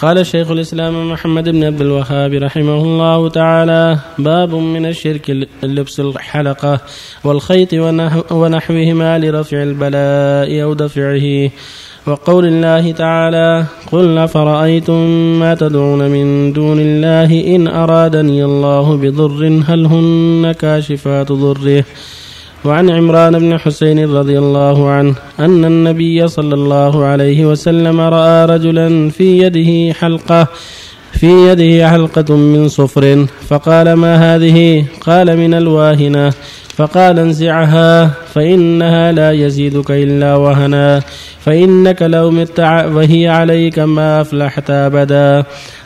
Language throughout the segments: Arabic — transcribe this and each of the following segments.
قال شيخ الإسلام محمد بن عبد الوهاب رحمه الله تعالى باب من الشرك لبس الحلقة والخيط ونحوهما لرفع البلاء أو دفعه. وقول الله تعالى قل أفرأيتم ما تدعون من دون الله إن أرادني الله بضر هل هن كاشفات ضره؟ وعن عمران بن حسين رضي الله عنه أن النبي صلى الله عليه وسلم رأى رجلا في يده حلقة في يده حلقة من صفر فقال ما هذه؟ قال من الواهنة. فقال انزعها فإنها لا يزيدك إلا وهنا فإنك لو مت وهي عليك ما أفلحت أبدا.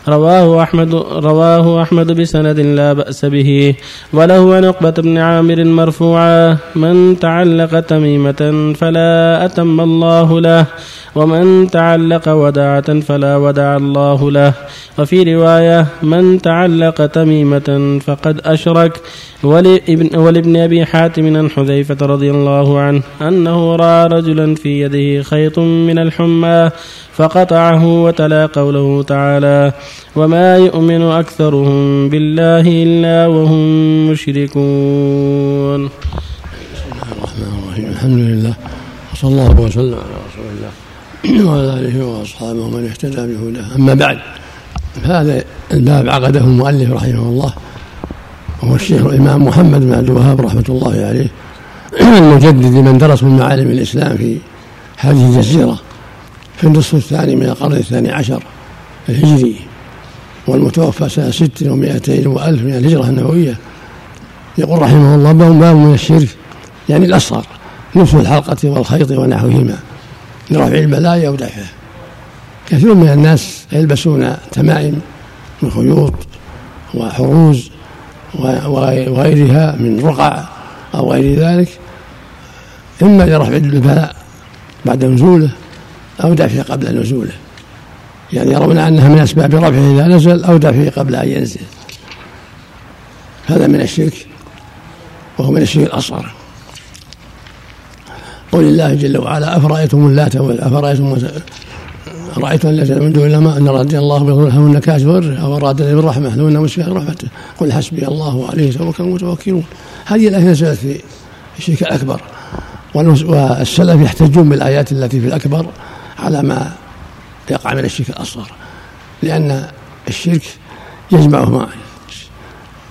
رواه أحمد رواه أحمد بسند لا بأس به. وله عن عقبة بن عامر مرفوعا من تعلق تميمة فلا أتم الله له ومن تعلق وداعة فلا ودع الله له. وفي رواية من تعلق تميمة فقد أشرك. ولابن, ولابن أبي حاتم عن حذيفة رضي الله عنه أنه رأى رجلا في يده خيط من الحمى فقطعه وتلا قوله تعالى. وما يؤمن أكثرهم بالله إلا وهم مشركون. بسم الله الرحمن الرحيم. الحمد لله. وصلى الله وسلم على رسول الله وعلى آله وأصحابه ومن اهتدى بهداه. أما بعد فهذا الباب عقده المؤلف رحمه الله وهو الشيخ الإمام محمد بن عبد الوهاب رحمة الله عليه المجدد من درس من معالم الإسلام في هذه الجزيرة في النصف الثاني من القرن الثاني عشر الهجري. والمتوفى سنة ست ومائتين وألف من الهجرة النبوية. يقول رحمه الله باب من الشرك؟ يعني الأصغر لبس الحلقة والخيط ونحوهما لرفع البلاء أو دفعه كثير من الناس يلبسون تمائم من خيوط وحروز وغيرها من رقع أو غير ذلك إما لرفع البلاء بعد نزوله أو دفعه قبل نزوله. يعني يرون أنها من أسباب رفعه إذا نزل أو دفعه قبل أن ينزل. هذا من الشرك وهو من الشرك الأصغر. قول الله جل وعلا أفرأيتم اللات أفرأيتم رأيتم اللات من دون الله أن رضي الله بظلم هن كاس أو أرادني بالرحمة لو أن مسك رحمته. قل حسبي الله وعليه توكل المتوكلون. هذه الآية نزلت في الشرك الأكبر. والسلف يحتجون بالآيات التي في الأكبر على ما يقع من الشرك الأصغر لأن الشرك يجمعهما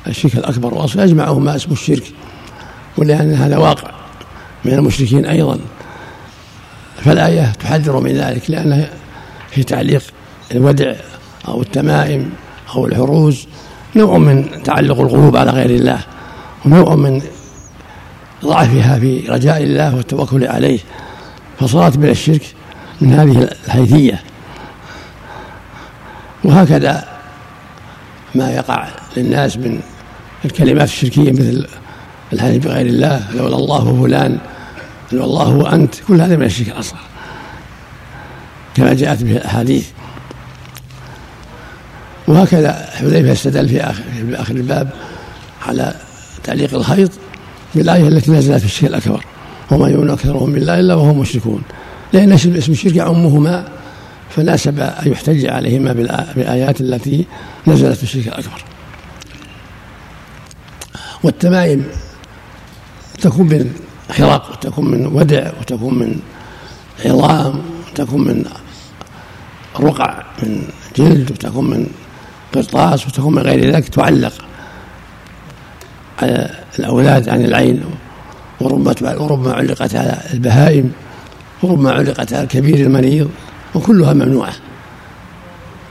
الشرك الأكبر والأصغر يجمعهما اسم الشرك ولأن هذا واقع من المشركين أيضا. فالآية تحذر من ذلك لأنها في تعليق الودع أو التمائم أو الحروز نوع من تعلق القلوب على غير الله ونوع من ضعفها في رجاء الله والتوكل عليه. فصارت من الشرك من هذه الحيثية وهكذا ما يقع للناس من الكلمات الشركية مثل الحلف بغير الله لولا الله وفلان لولا الله وأنت. كل هذا من الشرك الأصغر. كما جاءت به الأحاديث. وهكذا حذيفة استدل في آخر, في آخر الباب على تعليق الخيط بالآية التي نزلت في الشرك الأكبر. وما يؤمن أكثرهم بالله إلا وهم مشركون. لأن اسم الشرك يعمهما فناسب أن يحتج عليهما بالآيات التي نزلت في الشرك الأكبر. والتمائم تكون من خرق وتكون من ودع وتكون من عظام وتكون من رقع من جلد وتكون من قرطاس وتكون من غير ذلك تعلق على الأولاد عن العين وربما علقت على البهائم وربما علقت على الكبير المريض. وكلها ممنوعة.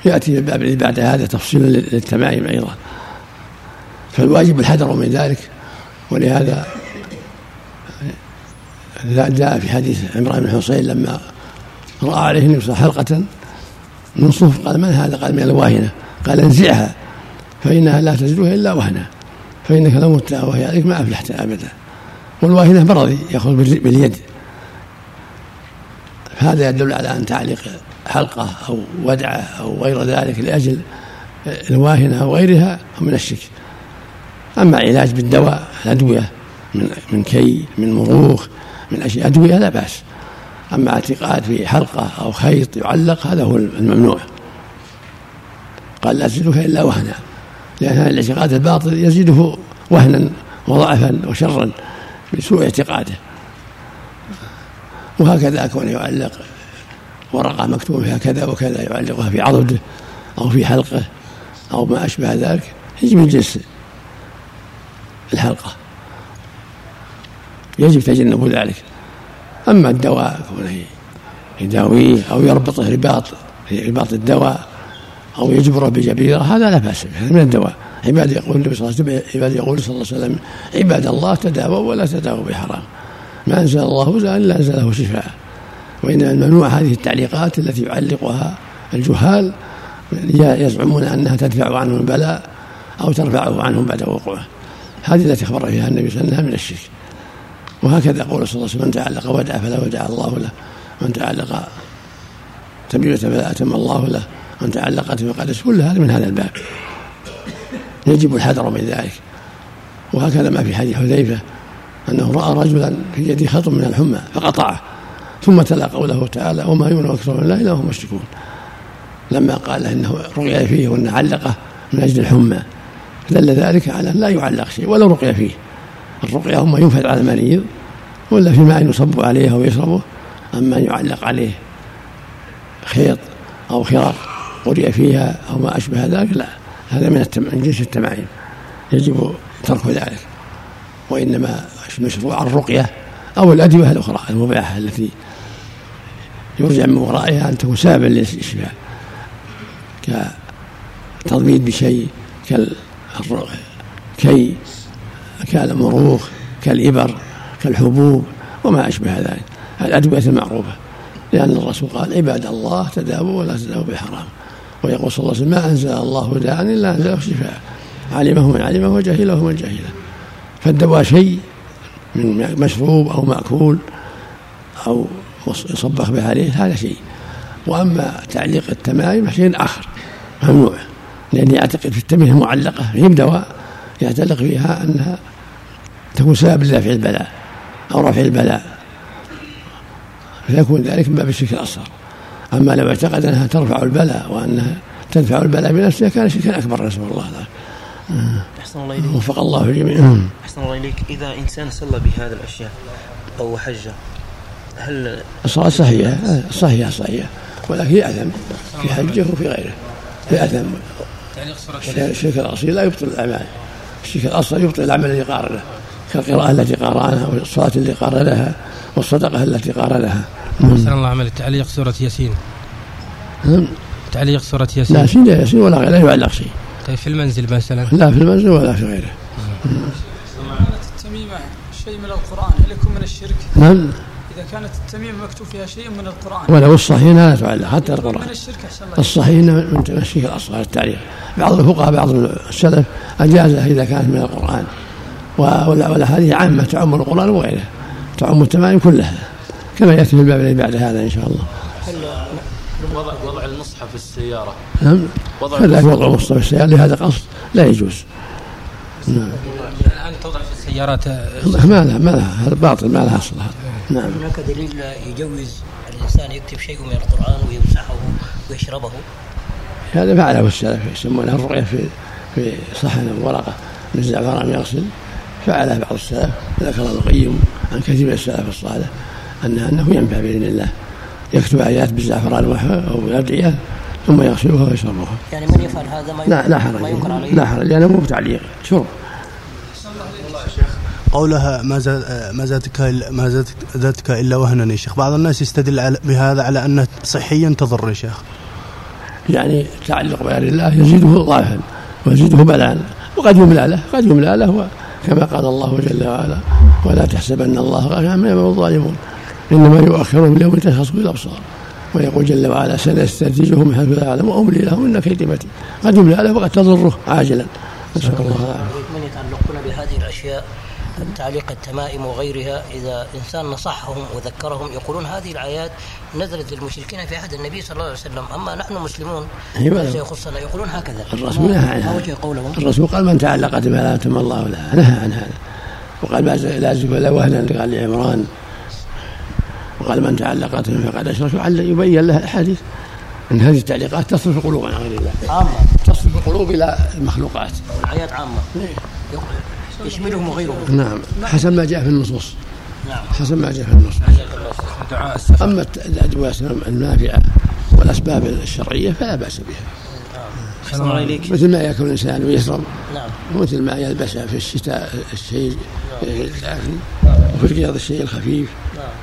يأتي الباب الذي بعد هذا تفصيل للتمائم أيضا. فالواجب الحذر من ذلك ولهذا جاء في حديث عمران بن حصين لما رأى عليه النبي حلقة من صوف قال من هذا؟ قال من الواهنة. قال انزعها فإنها لا تزلها إلا وهنا فإنك لو مت وهي عليك ما أفلحت أبدا. والواهنة مرض يأخذ باليد. هذا يدل على أن تعليق حلقة أو ودعة أو غير ذلك لأجل الواهنة أو غيرها من الشرك. أما علاج بالدواء الأدوية من من كي من مروخ من أشياء أدوية لا بأس. أما اعتقاد في حلقة أو خيط يعلق هذا هو الممنوع. قال لا تزيدك إلا وهنا. لأن الاعتقاد الباطل يزيده وهنا وضعفا وشرا بسوء اعتقاده. وهكذا كون يعلق ورقة مكتوب فيها كذا وكذا يعلقها في عضده أو في حلقة أو ما أشبه ذلك من جنس الحلقة. يجب تجنب ذلك. أما الدواء كونه يداويه أو يربطه رباط رباط الدواء أو يجبره بجبيرة هذا لا بأس به من الدواء. عباد يقول النبي صلى الله عليه وسلم يقول صلى الله عليه وسلم عباد الله تداووا ولا تداووا بحرام. ما أنزل الله داء إلا أنزله شفاء. وإنما الممنوع هذه التعليقات التي يعلقها الجهال يزعمون أنها تدفع عنهم البلاء أو ترفعه عنهم بعد وقوعه. هذه التي أخبر فيها النبي صلى الله عليه وسلم من الشرك. وهكذا قول صلى الله عليه وسلم من تعلق ودع فلا ودع الله له من تعلق تميمة فلا أتم الله له من تعلق فقد كل هذا من هذا الباب. يجب الحذر من ذلك. وهكذا ما في حديث حذيفة أنه رأى رجلا في يده خط من الحمى فقطعه ثم تلا قوله تعالى وما يؤمن أكثر من الله إلا هم مشركون. لما قال إنه رقي فيه وأنه علقه من أجل الحمى دل ذلك على أن لا يعلق شيء ولو رقي فيه. الرقية هم ينفذ على المريض ولا في ماء يصب عليه أو يشربه أما أن يعلق عليه خيط أو خراق قرئ فيها أو ما أشبه ذلك لا هذا من جنس التمائم يجب ترك ذلك. وإنما المشروع الرقية. أو الأدوية الأخرى المباحة التي يرجع من ورائها أن تكون سببا للشفاء كتضميد بشيء كي كالمروخ كالإبر كالحبوب وما أشبه ذلك. الأدوية المعروفة لأن الرسول قال عباد الله تداووا ولا تداووا بحرام. ويقول صلى الله عليه وسلم ما أنزل الله داء إلا أنزله شفاء علمه من علمه وجهله من جهله. فالدواء شيء من مشروب أو مأكول أو يصبخ به عليه هذا شيء. وأما تعليق التمائم شيء آخر ممنوع. لأني يعتقد في التميم المعلقة هي دواء يعتلق فيها أنها تكون سبب لدفع البلاء أو رفع البلاء. فيكون ذلك من باب الشرك الأصغر. أما لو اعتقد أنها ترفع البلاء وأنها تدفع البلاء بنفسها كان شركا أكبر نسأل الله. ذلك أحسن الله إليك. وفق الله الجميع أحسن الله إليك. إذا إنسان صلى بهذه الأشياء أو حج هل الصلاة صحيحة؟ صحيحة صحيحة. ولكن يأثم في حجه وفي غيره. يأثم الشرك. الأصيل لا يبطل الأعمال. الشرك الأصغر يبطل العمل الذي قارنه كالقراءة التي قارنها والصلاة التي قارنها والصدقة التي قارنها. أحسن الله عمل تعليق سورة ياسين. تعليق سورة ياسين. لا ياسين ياسين ولا غير لا يعلق شيء. طيب في المنزل مثلا؟ لا في المنزل ولا في غيره. كانت التميمة شيء من القرآن هل يكون من الشرك؟ نعم إذا كانت التميمة مكتوب فيها شيء من القرآن. ولو الصحيح لا تعلق حتى القرآن. من الشرك أحسن الله الصحيح من تمشيك الأصغر التعليق بعض الفقهاء بعض السلف أجازة إذا كانت من القرآن. والأحاديث عامة تعم القرآن وغيره تعم التمائم كلها. كما يأتي في الباب الذي بعد هذا إن شاء الله. وضع وضع المصحف في السيارة. نعم. كذلك وضع المصحف في السيارة. لهذا قصد. لا يجوز. نعم. الآن توضع في السيارات ما لها ما لها. هذا باطل. ما لها أصل. نعم. هناك دليل يجوز الإنسان يكتب شيء من القرآن ويمسحه ويشربه؟ هذا فعله السلف يسمونها الرؤية في في صحن ورقة من الزعفران يغسل. فعلها بعض السلف. ذكر ابن القيم عن كثير من السلف الصالح. أنه أنه ينفع بإذن الله. يكتب آيات بالزعفران أو بالأدعية ثم يغسلها ويشربها. يعني من يفعل هذا ما لا لا حرج. عليه؟ لا حرج لأنه مو بتعليق. شرب قولها ما ما زادتك ما زادتك إلا وهنا يا شيخ، بعض الناس يستدل بهذا على أنه صحيا تضر يا شيخ. يعني تعلق بغير الله يزيده ضعفا ويزيده بلاء وقد يملى له قد يملى له كما قال الله جل وعلا ولا تحسبن الله غافلا عما يعمل الظالمون إنما يؤخرهم ليوم تشخص به الأبصار. ويقول جل وعلا سنستدرجهم حيث لا يعلم واملي لهم إن كيد متين قد يملى له وقد تضره عاجلا. نسأل الله العافية. من يتعلقون بهذه الأشياء تعليق التمائم وغيرها؟ إذا إنسان نصحهم وذكرهم يقولون هذه الآيات نزلت للمشركين في عهد النبي صلى الله عليه وسلم. أما نحن مسلمون ليس يخصنا يقولون هكذا. الرسول نهى عن هذا الرسول قال من تعلق بما لا الله لها نهى عن هذا وقال لا زف لا وهنا قال لعمران. وقال من تعلق فقد أشرك يبين له الأحاديث أن هذه التعليقات تصرف القلوب عن غير الله. عامة. تصرف القلوب إلى المخلوقات. الآيات عامة. يشملهم وغيرهم. نعم. حسب ما جاء في النصوص. نعم. حسب ما جاء في النصوص. دعاء السفر أما الت- الأدوية النافعة والأسباب الشرعية فلا بأس بها. إليك. مثل ما يأكل الإنسان ويشرب نعم. ومثل ما يلبس في الشتاء الشيء الداخلي وفي القياض الشيء الخفيف.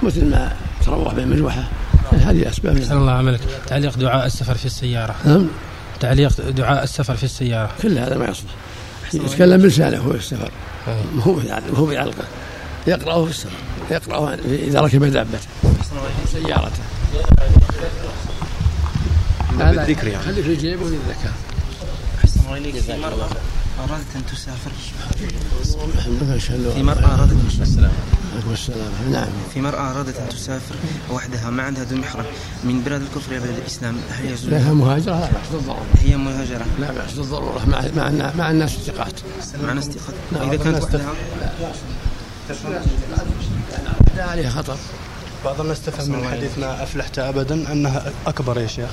مثل ما تروح بالمروحة هذه أسباب. أحسن الله عملك. تعليق دعاء السفر في السيارة. نعم. تعليق دعاء السفر في السيارة. كل هذا ما يصلح. يتكلم بلسانه هو في السفر. ما هو هو بعلقه يقرأه في السفر. يقرأه إذا ركب دابته سيارته. بالذكر يعني. خلي في جيبه للذكاء. أحسن الله إليك أرادت أن تسافر. في مرأة أرادت السلام نعم. في مرأة أرادت أن تسافر وحدها ما عندها ذو محرم. من بلاد الكفر إلى بلاد الإسلام هل يجوز لها؟ مهاجرة. لا بأس بالضرورة. هي مهاجرة. لا بأس بالضرورة. مع مع مع الناس الثقات. معنى استيقاظ إذا كانت وحدها لا عليها خطر. بعض الناس تفهم من حديث ما أفلحت أبدا أنها أكبر يا شيخ.